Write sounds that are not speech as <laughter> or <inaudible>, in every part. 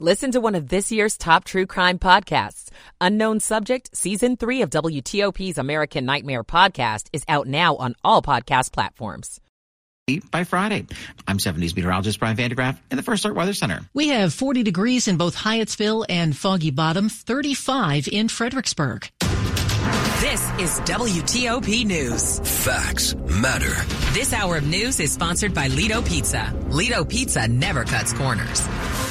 Listen to one of this year's top true crime podcasts. Unknown Subject, Season 3 of WTOP's American Nightmare podcast is out now on all podcast platforms. By Friday. I'm 70s meteorologist Brian Vandegraff in the First Alert Weather Center. We have 40 degrees in both Hyattsville and Foggy Bottom, 35 in Fredericksburg. This is WTOP News. Facts matter. This hour of news is sponsored by Lido Pizza. Lido Pizza never cuts corners.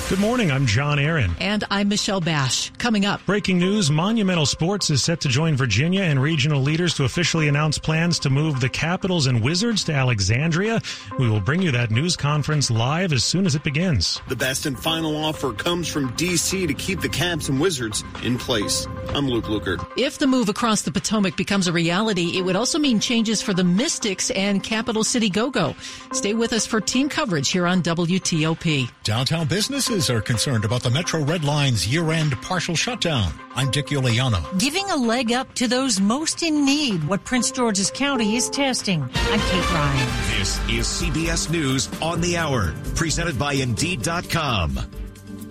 Good morning. I'm John Aaron. And I'm Michelle Basch. Coming up. Breaking news Monumental Sports is set to join Virginia and regional leaders to officially announce plans to move the Capitals and Wizards to Alexandria. We will bring you that news conference live as soon as it begins. The best and final offer comes from D.C. to keep the Caps and Wizards in place. I'm Luke Lukert. If the move across the Potomac becomes a reality, it would also mean changes for the Mystics and Capital City Go-Go. Stay with us for team coverage here on WTOP. Downtown businesses are concerned about the Metro Red Line's year-end partial shutdown. I'm Dick Uliano. Giving a leg up to those most in need, what Prince George's County is testing. I'm Kate Ryan. This is CBS News on the Hour, presented by Indeed.com.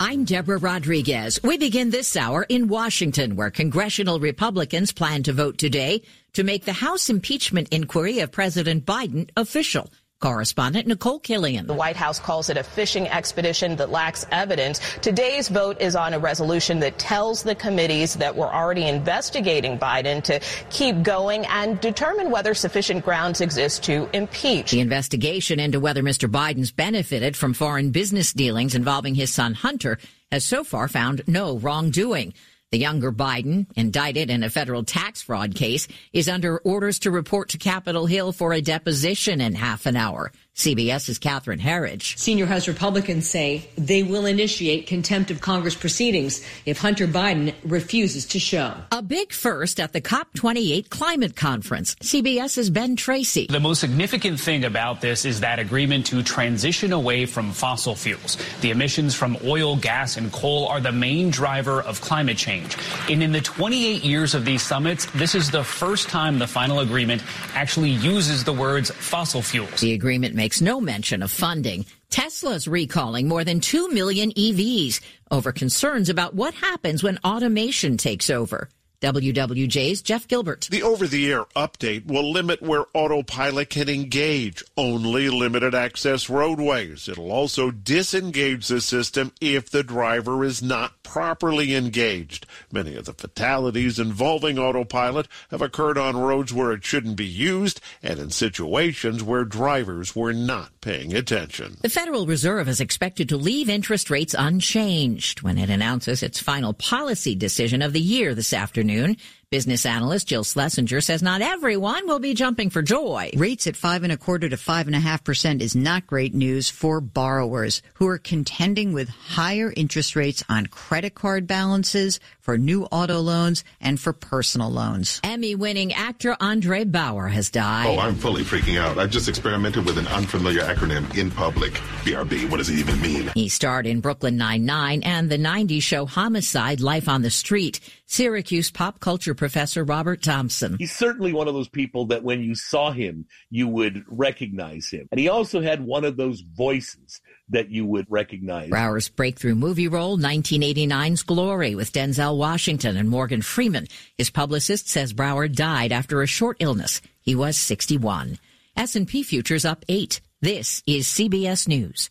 I'm Deborah Rodriguez. We begin this hour in Washington, where congressional Republicans plan to vote today to make the House impeachment inquiry of President Biden official. Correspondent Nicole Killion. The White House calls it a fishing expedition that lacks evidence. Today's vote is on a resolution that tells the committees that were already investigating Biden to keep going and determine whether sufficient grounds exist to impeach. The investigation into whether Mr. Biden's benefited from foreign business dealings involving his son Hunter has so far found no wrongdoing. The younger Biden, indicted in a federal tax fraud case, is under orders to report to Capitol Hill for a deposition in half an hour. CBS's Catherine Herridge. Senior House Republicans say they will initiate contempt of Congress proceedings if Hunter Biden refuses to show. A big first at the COP28 climate conference. CBS's Ben Tracy. The most significant thing about this is that agreement to transition away from fossil fuels. The emissions from oil, gas, and coal are the main driver of climate change. And in the 28 years of these summits, this is the first time the final agreement actually uses the words fossil fuels. The agreement makes no mention of funding. Tesla's recalling more than 2 million EVs over concerns about what happens when automation takes over. WWJ's Jeff Gilbert. The over the air update will limit where autopilot can engage, only limited access roadways. It'll also disengage the system if the driver is not properly engaged. Many of the fatalities involving autopilot have occurred on roads where it shouldn't be used and in situations where drivers were not paying attention. The Federal Reserve is expected to leave interest rates unchanged when it announces its final policy decision of the year this afternoon. Business analyst Jill Schlesinger says not everyone will be jumping for joy. Rates at five and a quarter to five and a half percent is not great news for borrowers who are contending with higher interest rates on credit card balances, for new auto loans, and for personal loans. Emmy winning actor Andre Braugher has died. Oh, I'm fully freaking out. I just experimented with an unfamiliar acronym in public. BRB, what does it even mean? He starred in Brooklyn Nine-Nine and the 90s show Homicide, Life on the Street. Syracuse pop culture professor Robert Thompson. He's certainly one of those people that when you saw him, you would recognize him. And he also had one of those voices that you would recognize. Braugher's breakthrough movie role, 1989's Glory, with Denzel Washington and Morgan Freeman. His publicist says Brower died after a short illness. He was 61. S&P futures up 8. This is CBS News.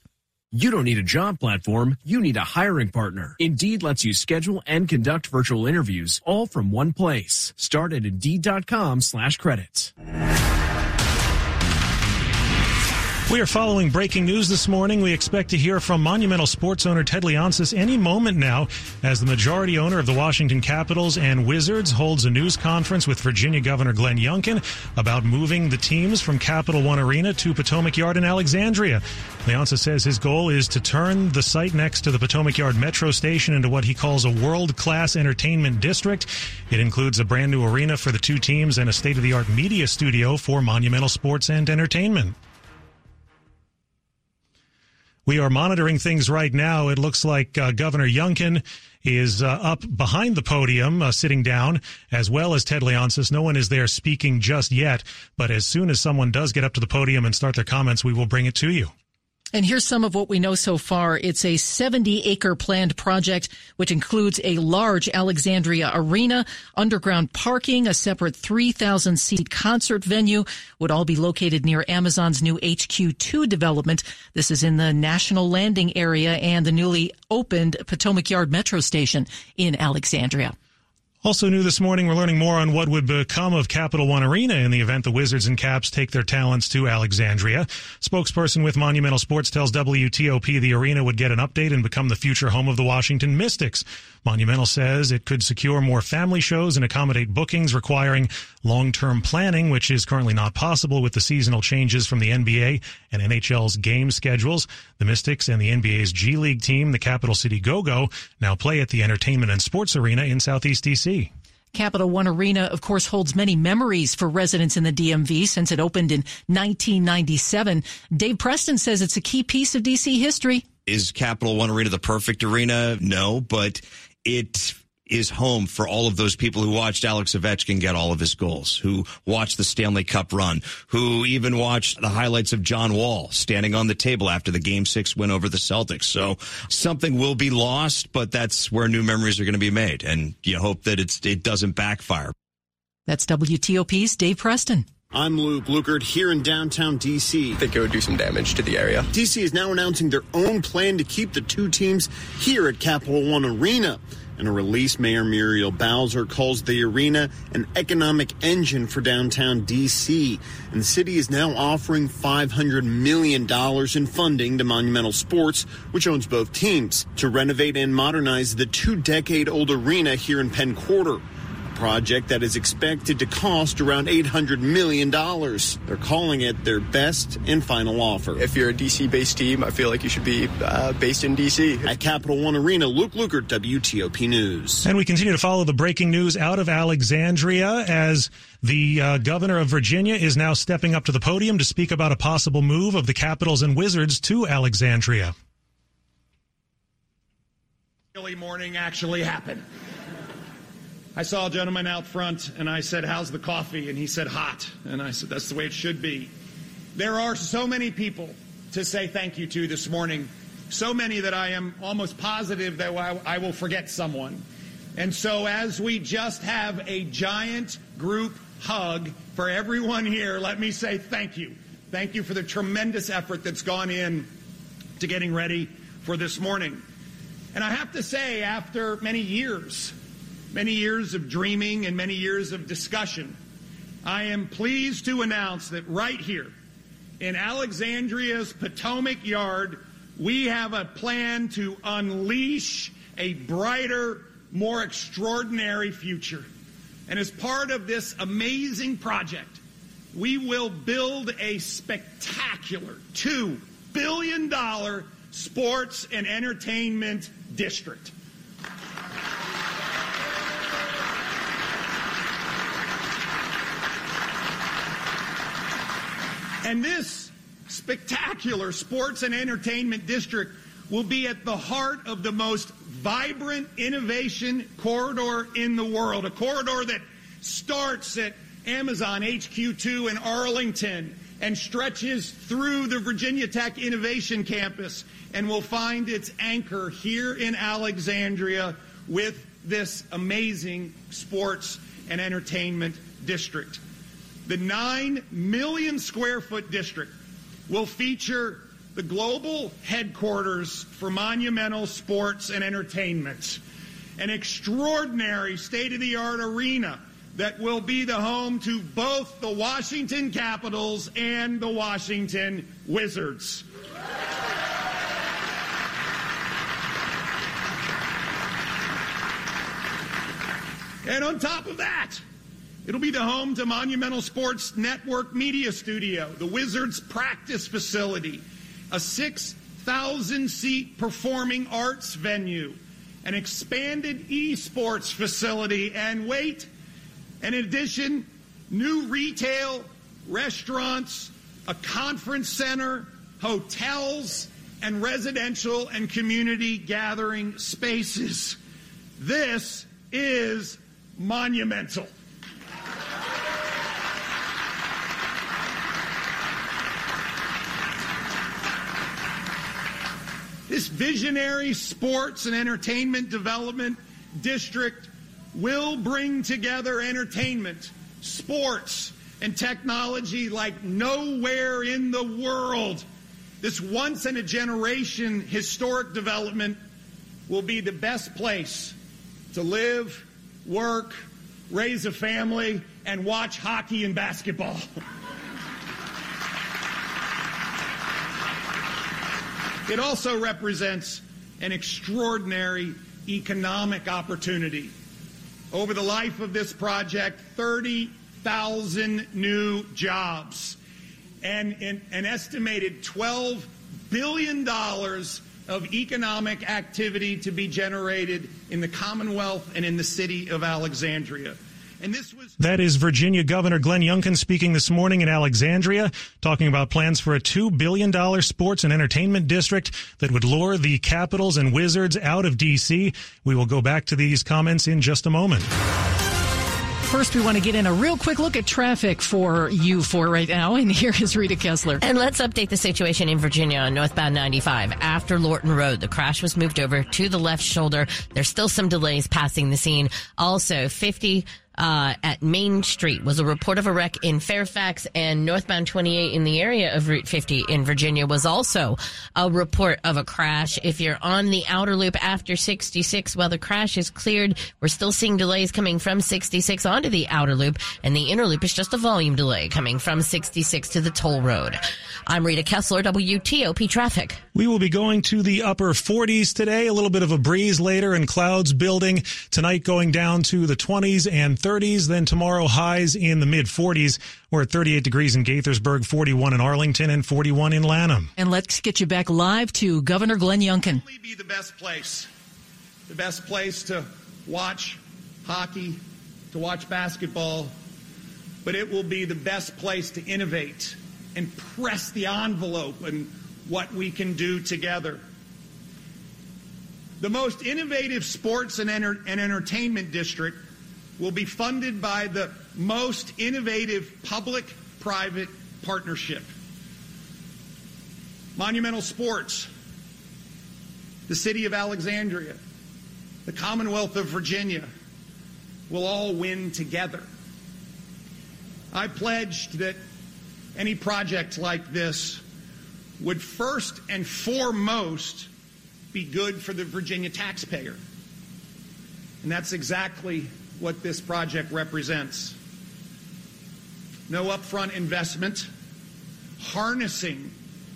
You don't need a job platform, you need a hiring partner. Indeed lets you schedule and conduct virtual interviews all from one place. Start at Indeed.com slash credits. We are following breaking news this morning. We expect to hear from Monumental Sports owner Ted Leonsis any moment now as the majority owner of the Washington Capitals and Wizards holds a news conference with Virginia Governor Glenn Youngkin about moving the teams from Capital One Arena to Potomac Yard in Alexandria. Leonsis says his goal is to turn the site next to the Potomac Yard Metro Station into what he calls a world-class entertainment district. It includes a brand new arena for the two teams and a state-of-the-art media studio for Monumental Sports and Entertainment. We are monitoring things right now. It looks like uh, Governor Youngkin is uh, up behind the podium, uh, sitting down, as well as Ted Leonsis. No one is there speaking just yet, but as soon as someone does get up to the podium and start their comments, we will bring it to you. And here's some of what we know so far. It's a 70 acre planned project, which includes a large Alexandria arena, underground parking, a separate 3,000 seat concert venue would all be located near Amazon's new HQ2 development. This is in the National Landing area and the newly opened Potomac Yard Metro Station in Alexandria. Also new this morning, we're learning more on what would become of Capital One Arena in the event the Wizards and Caps take their talents to Alexandria. Spokesperson with Monumental Sports tells WTOP the arena would get an update and become the future home of the Washington Mystics. Monumental says it could secure more family shows and accommodate bookings requiring long-term planning, which is currently not possible with the seasonal changes from the NBA and NHL's game schedules. The Mystics and the NBA's G League team, the Capital City Go-Go, now play at the Entertainment and Sports Arena in Southeast DC. Capital One Arena, of course, holds many memories for residents in the DMV since it opened in 1997. Dave Preston says it's a key piece of DC history. Is Capital One Arena the perfect arena? No, but it is home for all of those people who watched Alex Ovechkin get all of his goals, who watched the Stanley Cup run, who even watched the highlights of John Wall standing on the table after the game six win over the Celtics. So something will be lost, but that's where new memories are going to be made. And you hope that it's, it doesn't backfire. That's WTOP's Dave Preston. I'm Luke Lukert here in downtown D.C. I think it would do some damage to the area. D.C. is now announcing their own plan to keep the two teams here at Capital One Arena. In a release, Mayor Muriel Bowser calls the arena an economic engine for downtown D.C. And the city is now offering $500 million in funding to Monumental Sports, which owns both teams, to renovate and modernize the two decade old arena here in Penn Quarter project that is expected to cost around $800 million. They're calling it their best and final offer. If you're a DC based team, I feel like you should be uh, based in DC. At Capital One Arena, Luke Lukert, WTOP News. And we continue to follow the breaking news out of Alexandria as the uh, governor of Virginia is now stepping up to the podium to speak about a possible move of the Capitals and Wizards to Alexandria. Early morning actually happened. I saw a gentleman out front and I said, How's the coffee? And he said, Hot. And I said, That's the way it should be. There are so many people to say thank you to this morning, so many that I am almost positive that I will forget someone. And so, as we just have a giant group hug for everyone here, let me say thank you. Thank you for the tremendous effort that's gone in to getting ready for this morning. And I have to say, after many years many years of dreaming and many years of discussion, I am pleased to announce that right here in Alexandria's Potomac Yard, we have a plan to unleash a brighter, more extraordinary future. And as part of this amazing project, we will build a spectacular $2 billion sports and entertainment district. And this spectacular sports and entertainment district will be at the heart of the most vibrant innovation corridor in the world, a corridor that starts at Amazon HQ2 in Arlington and stretches through the Virginia Tech Innovation Campus and will find its anchor here in Alexandria with this amazing sports and entertainment district. The 9 million square foot district will feature the global headquarters for monumental sports and entertainment, an extraordinary state of the art arena that will be the home to both the Washington Capitals and the Washington Wizards. And on top of that, It'll be the home to Monumental Sports Network Media Studio, the Wizards practice facility, a 6,000 seat performing arts venue, an expanded esports facility, and wait, in addition, new retail, restaurants, a conference center, hotels, and residential and community gathering spaces. This is monumental. This visionary sports and entertainment development district will bring together entertainment, sports, and technology like nowhere in the world. This once in a generation historic development will be the best place to live, work, raise a family, and watch hockey and basketball. <laughs> it also represents an extraordinary economic opportunity. Over the life of this project, 30,000 new jobs and an, estimated $12 billion of economic activity to be generated in the Commonwealth and in the city of Alexandria. And this was That is Virginia Governor Glenn Youngkin speaking this morning in Alexandria, talking about plans for a $2 billion sports and entertainment district that would lure the Capitals and Wizards out of D.C. We will go back to these comments in just a moment. First, we want to get in a real quick look at traffic for you for right now. And here is Rita Kessler. And let's update the situation in Virginia on northbound 95. After Lorton Road, the crash was moved over to the left shoulder. There's still some delays passing the scene. Also, 50 uh, at Main Street was a report of a wreck in Fairfax and northbound 28 in the area of Route 50 in Virginia was also a report of a crash. If you're on the outer loop after 66, while the crash is cleared, we're still seeing delays coming from 66 onto the outer loop and the inner loop is just a volume delay coming from 66 to the toll road. I'm Rita Kessler, WTOP Traffic. We will be going to the upper 40s today, a little bit of a breeze later and clouds building. Tonight going down to the 20s and 30s. Then tomorrow highs in the mid 40s. We're at 38 degrees in Gaithersburg, 41 in Arlington, and 41 in Lanham. And let's get you back live to Governor Glenn Youngkin. Be the best place, the best place to watch hockey, to watch basketball, but it will be the best place to innovate and press the envelope and what we can do together. The most innovative sports and, enter- and entertainment district will be funded by the most innovative public private partnership. Monumental Sports, the City of Alexandria, the Commonwealth of Virginia will all win together. I pledged that any project like this would first and foremost be good for the Virginia taxpayer. And that's exactly what this project represents. No upfront investment, harnessing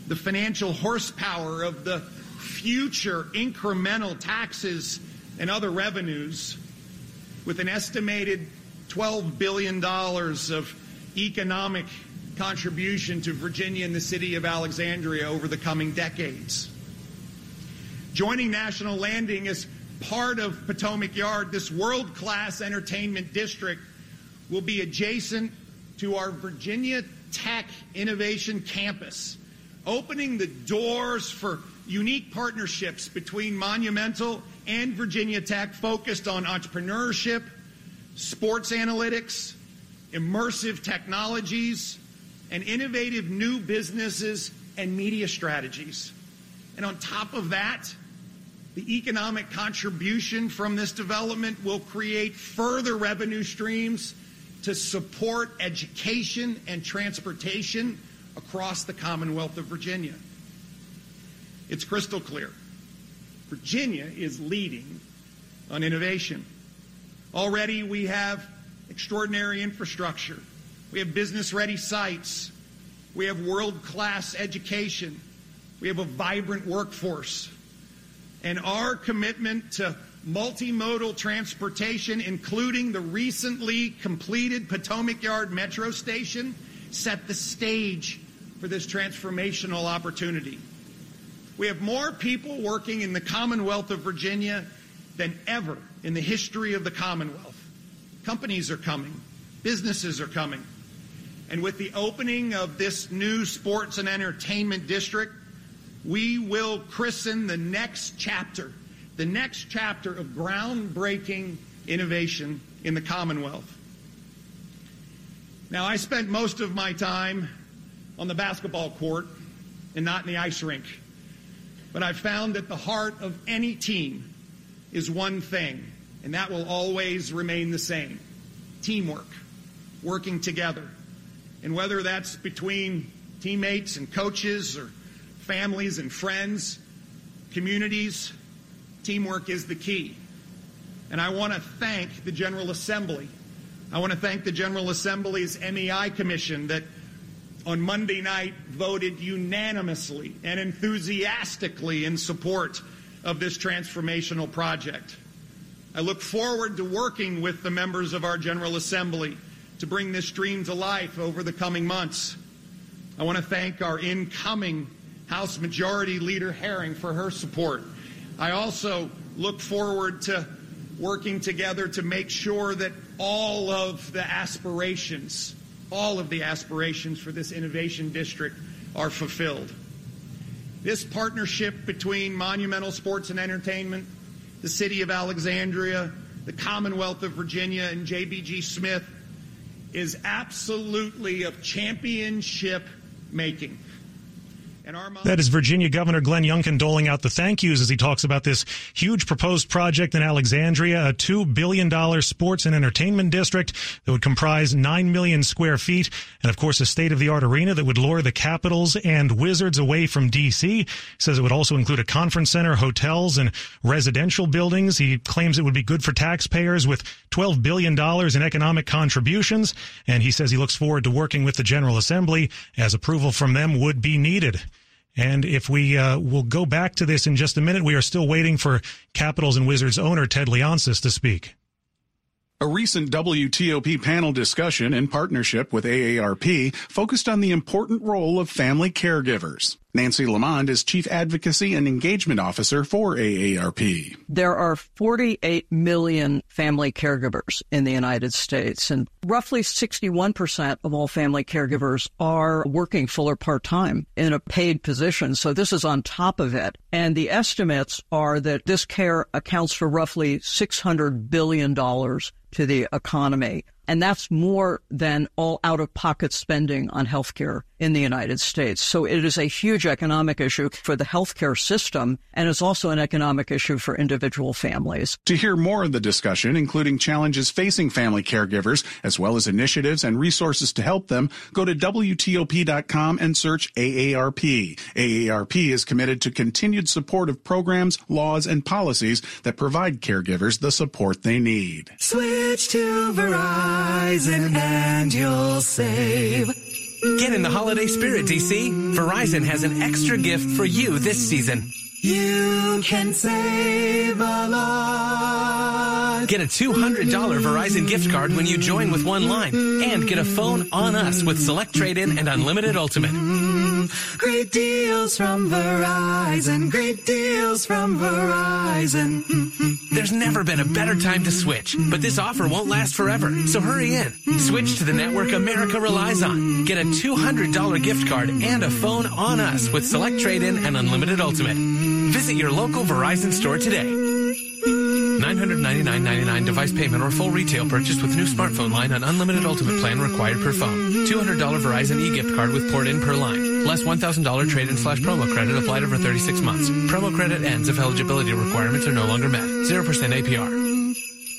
the financial horsepower of the future incremental taxes and other revenues with an estimated $12 billion of economic contribution to Virginia and the city of Alexandria over the coming decades. Joining National Landing as part of Potomac Yard, this world class entertainment district will be adjacent to our Virginia Tech Innovation Campus, opening the doors for unique partnerships between Monumental and Virginia Tech focused on entrepreneurship, sports analytics, immersive technologies, and innovative new businesses and media strategies. And on top of that, the economic contribution from this development will create further revenue streams to support education and transportation across the Commonwealth of Virginia. It's crystal clear. Virginia is leading on innovation. Already we have extraordinary infrastructure. We have business ready sites. We have world class education. We have a vibrant workforce. And our commitment to multimodal transportation, including the recently completed Potomac Yard Metro Station, set the stage for this transformational opportunity. We have more people working in the Commonwealth of Virginia than ever in the history of the Commonwealth. Companies are coming, businesses are coming. And with the opening of this new sports and entertainment district, we will christen the next chapter, the next chapter of groundbreaking innovation in the Commonwealth. Now, I spent most of my time on the basketball court and not in the ice rink. But I've found that the heart of any team is one thing, and that will always remain the same teamwork, working together. And whether that's between teammates and coaches or families and friends, communities, teamwork is the key. And I want to thank the General Assembly. I want to thank the General Assembly's MEI Commission that on Monday night voted unanimously and enthusiastically in support of this transformational project. I look forward to working with the members of our General Assembly to bring this dream to life over the coming months. I want to thank our incoming House Majority Leader Herring for her support. I also look forward to working together to make sure that all of the aspirations, all of the aspirations for this innovation district are fulfilled. This partnership between Monumental Sports and Entertainment, the City of Alexandria, the Commonwealth of Virginia, and JBG Smith is absolutely of championship making. That is Virginia Governor Glenn Youngkin doling out the thank yous as he talks about this huge proposed project in Alexandria, a $2 billion sports and entertainment district that would comprise 9 million square feet. And of course, a state of the art arena that would lure the Capitals and Wizards away from D.C. Says it would also include a conference center, hotels, and residential buildings. He claims it would be good for taxpayers with $12 billion in economic contributions. And he says he looks forward to working with the General Assembly as approval from them would be needed. And if we uh, will go back to this in just a minute, we are still waiting for Capitals and Wizards owner Ted Leonsis to speak. A recent WTOP panel discussion in partnership with AARP focused on the important role of family caregivers. Nancy Lamond is Chief Advocacy and Engagement Officer for AARP. There are 48 million family caregivers in the United States, and roughly 61% of all family caregivers are working full or part time in a paid position. So this is on top of it. And the estimates are that this care accounts for roughly $600 billion to the economy. And that's more than all out of pocket spending on healthcare in the United States. So it is a huge economic issue for the healthcare system and it's also an economic issue for individual families. To hear more of the discussion, including challenges facing family caregivers, as well as initiatives and resources to help them, go to WTOP.com and search AARP. AARP is committed to continued support of programs, laws, and policies that provide caregivers the support they need. Switch to Verizon and you'll save. Get in the holiday spirit, DC. Verizon has an extra gift for you this season. You can save a lot. Get a $200 Verizon gift card when you join with one line and get a phone on us with Select Trade In and Unlimited Ultimate. Great deals from Verizon. Great deals from Verizon. There's never been a better time to switch, but this offer won't last forever. So hurry in. Switch to the network America relies on. Get a $200 gift card and a phone on us with Select Trade In and Unlimited Ultimate. Visit your local Verizon store today. $999.99 device payment or full retail purchase with new smartphone line on unlimited ultimate plan required per phone. $200 Verizon e-gift card with port in per line. Less $1,000 trade-in slash promo credit applied over 36 months. Promo credit ends if eligibility requirements are no longer met. 0% APR.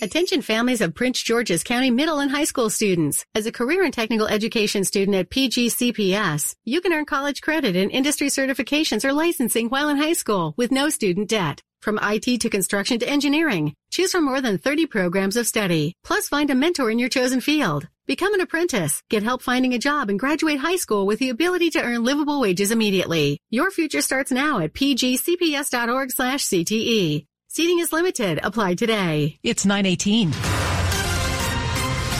Attention families of Prince George's County middle and high school students. As a career and technical education student at PGCPS, you can earn college credit and industry certifications or licensing while in high school with no student debt. From IT to construction to engineering, choose from more than 30 programs of study. Plus find a mentor in your chosen field. Become an apprentice, get help finding a job, and graduate high school with the ability to earn livable wages immediately. Your future starts now at pgcps.org slash CTE. Seating is limited. Apply today. It's 918.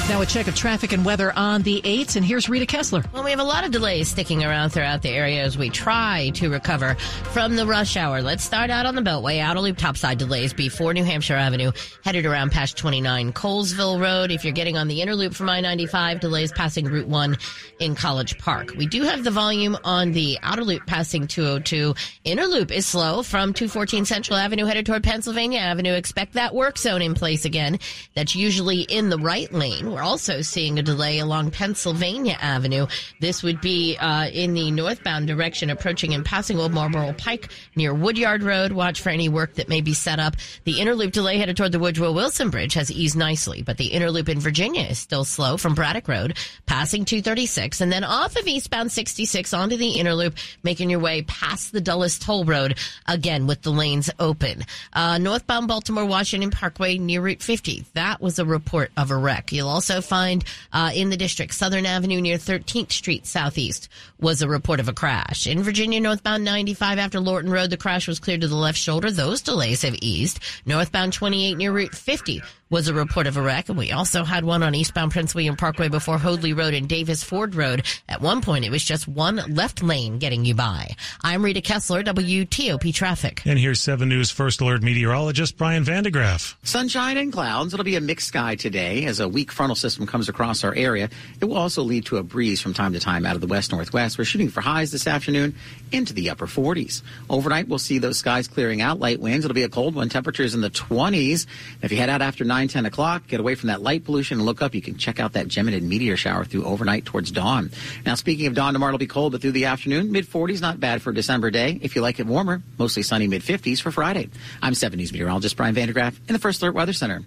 Now a check of traffic and weather on the 8s, and here's Rita Kessler. Well, we have a lot of delays sticking around throughout the area as we try to recover from the rush hour. Let's start out on the Beltway. Outer Loop topside delays before New Hampshire Avenue, headed around past 29 Colesville Road. If you're getting on the inner loop from I-95, delays passing Route 1 in College Park. We do have the volume on the outer loop passing 202. Inner loop is slow from 214 Central Avenue headed toward Pennsylvania Avenue. Expect that work zone in place again. That's usually in the right lane we're also seeing a delay along Pennsylvania Avenue. This would be uh, in the northbound direction, approaching and passing Old Marlboro Pike near Woodyard Road. Watch for any work that may be set up. The interloop delay headed toward the Woodrow Wilson Bridge has eased nicely, but the interloop in Virginia is still slow from Braddock Road, passing 236, and then off of eastbound 66 onto the interloop, making your way past the Dulles Toll Road again with the lanes open. Uh, northbound Baltimore Washington Parkway near Route 50. That was a report of a wreck. You'll also find uh, in the district Southern Avenue near 13th Street Southeast was a report of a crash. In Virginia, northbound 95 after Lorton Road, the crash was cleared to the left shoulder. Those delays have eased. Northbound 28 near Route 50 was a report of a wreck, and we also had one on eastbound Prince William Parkway before Hoadley Road and Davis Ford Road. At one point, it was just one left lane getting you by. I'm Rita Kessler, WTOP Traffic. And here's 7 News First Alert meteorologist Brian Vandegraff. Sunshine and clouds. It'll be a mixed sky today as a weak frontal system comes across our area. It will also lead to a breeze from time to time out of the west northwest. We're shooting for highs this afternoon into the upper 40s. Overnight, we'll see those skies clearing out. Light winds. It'll be a cold one. Temperatures in the 20s. If you head out after 9, 10 o'clock, get away from that light pollution and look up. You can check out that Geminid meteor shower through overnight towards dawn. Now, speaking of dawn, tomorrow it'll be cold, but through the afternoon, mid 40s, not bad for a December day. If you like it warmer, mostly sunny mid 50s for Friday. I'm 7 News meteorologist Brian Vandegraff in the First Alert Weather Center.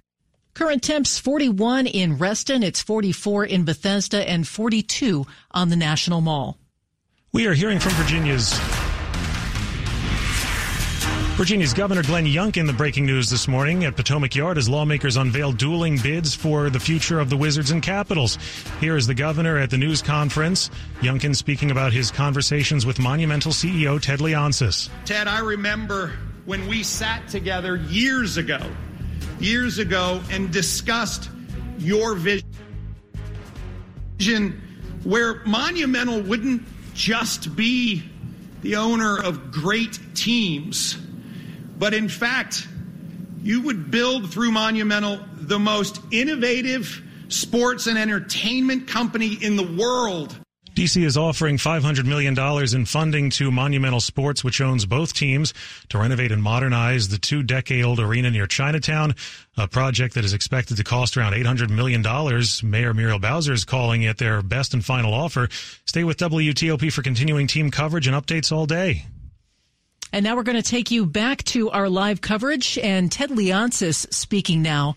Current temps 41 in Reston, it's 44 in Bethesda, and 42 on the National Mall. We are hearing from Virginia's Virginia's Governor Glenn Youngkin the breaking news this morning at Potomac Yard as lawmakers unveil dueling bids for the future of the Wizards and Capitals. Here is the governor at the news conference. Youngkin speaking about his conversations with Monumental CEO Ted Leonsis. Ted, I remember when we sat together years ago, years ago, and discussed your vision. vision where Monumental wouldn't just be the owner of great teams but in fact, you would build through Monumental the most innovative sports and entertainment company in the world. DC is offering $500 million in funding to Monumental Sports, which owns both teams, to renovate and modernize the two decade old arena near Chinatown, a project that is expected to cost around $800 million. Mayor Muriel Bowser is calling it their best and final offer. Stay with WTOP for continuing team coverage and updates all day. And now we're going to take you back to our live coverage and Ted Leonsis speaking now.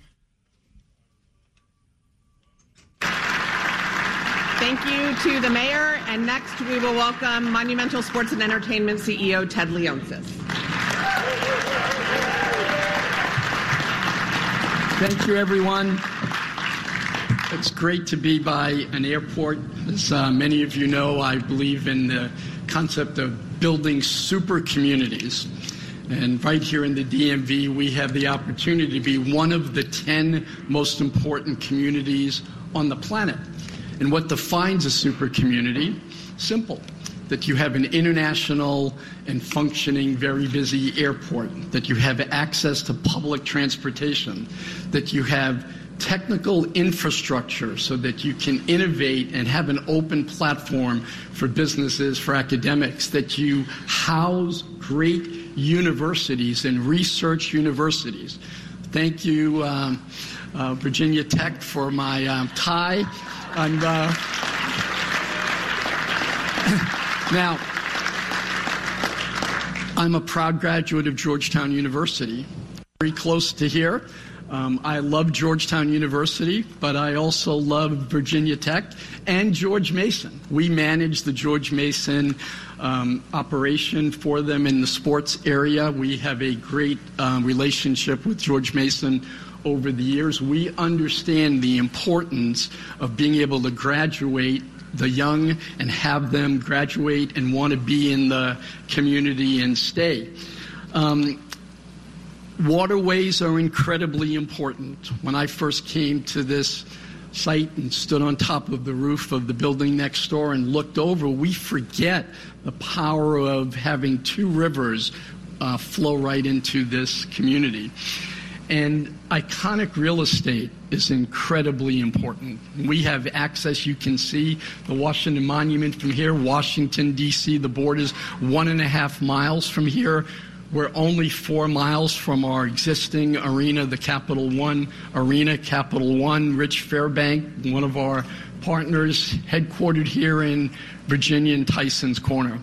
Thank you to the mayor. And next we will welcome Monumental Sports and Entertainment CEO Ted Leonsis. Thank you, everyone. It's great to be by an airport. As uh, many of you know, I believe in the concept of building super communities. And right here in the DMV, we have the opportunity to be one of the 10 most important communities on the planet. And what defines a super community? Simple. That you have an international and functioning, very busy airport, that you have access to public transportation, that you have technical infrastructure so that you can innovate and have an open platform for businesses, for academics, that you house great universities and research universities. Thank you, um, uh, Virginia Tech, for my um, tie. And uh, <coughs> now, I'm a proud graduate of Georgetown University, very close to here. Um, I love Georgetown University, but I also love Virginia Tech and George Mason. We manage the George Mason um, operation for them in the sports area. We have a great um, relationship with George Mason over the years. We understand the importance of being able to graduate the young and have them graduate and want to be in the community and stay. Um, Waterways are incredibly important. When I first came to this site and stood on top of the roof of the building next door and looked over, we forget the power of having two rivers uh, flow right into this community. And iconic real estate is incredibly important. We have access, you can see the Washington Monument from here, Washington, D.C. The board is one and a half miles from here We're only four miles from our existing arena, the Capital One Arena. Capital One, Rich Fairbank, one of our partners, headquartered here in Virginia in Tyson's Corner.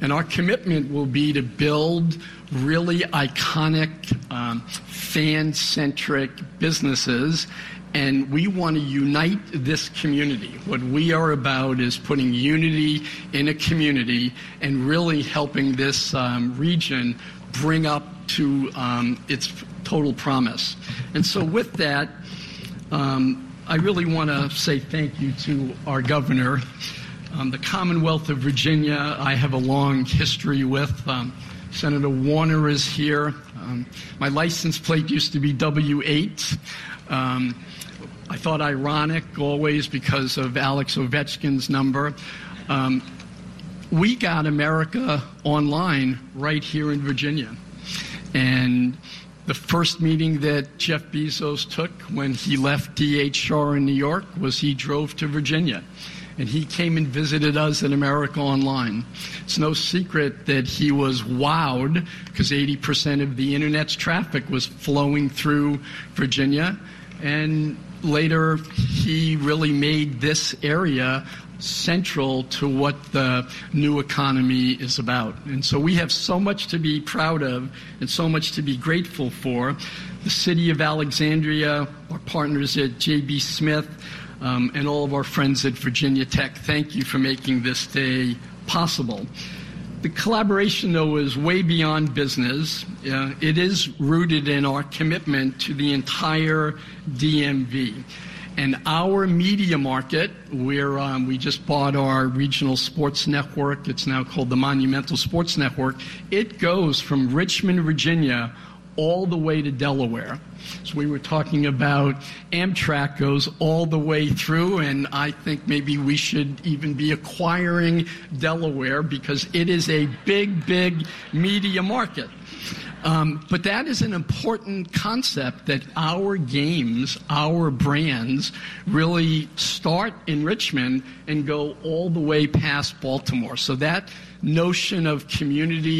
And our commitment will be to build really iconic, um, fan centric businesses. And we want to unite this community. What we are about is putting unity in a community and really helping this um, region bring up to um, its total promise. And so, with that, um, I really want to say thank you to our governor. Um, the Commonwealth of Virginia, I have a long history with. Um, Senator Warner is here. Um, my license plate used to be W8. Um, I thought ironic always because of Alex Ovechkin's number. Um, we got America online right here in Virginia. And the first meeting that Jeff Bezos took when he left DHR in New York was he drove to Virginia and he came and visited us in America Online. It's no secret that he was wowed because 80% of the internet's traffic was flowing through Virginia. And later, he really made this area central to what the new economy is about. And so we have so much to be proud of and so much to be grateful for. The city of Alexandria, our partners at JBG Smith, um, and all of our friends at Virginia Tech, thank you for making this day possible. The collaboration, though, is way beyond business. Uh, it is rooted in our commitment to the entire DMV. And our media market, where um, we just bought our regional sports network, it's now called the Monumental Sports Network, it goes from Richmond, Virginia, all the way to Delaware. So we were talking about Amtrak goes all the way through, and I think maybe we should even be acquiring Delaware because it is a big, big media market. Um, but that is an important concept that our games, our brands, really start in Richmond and go all the way past Baltimore. So that notion of community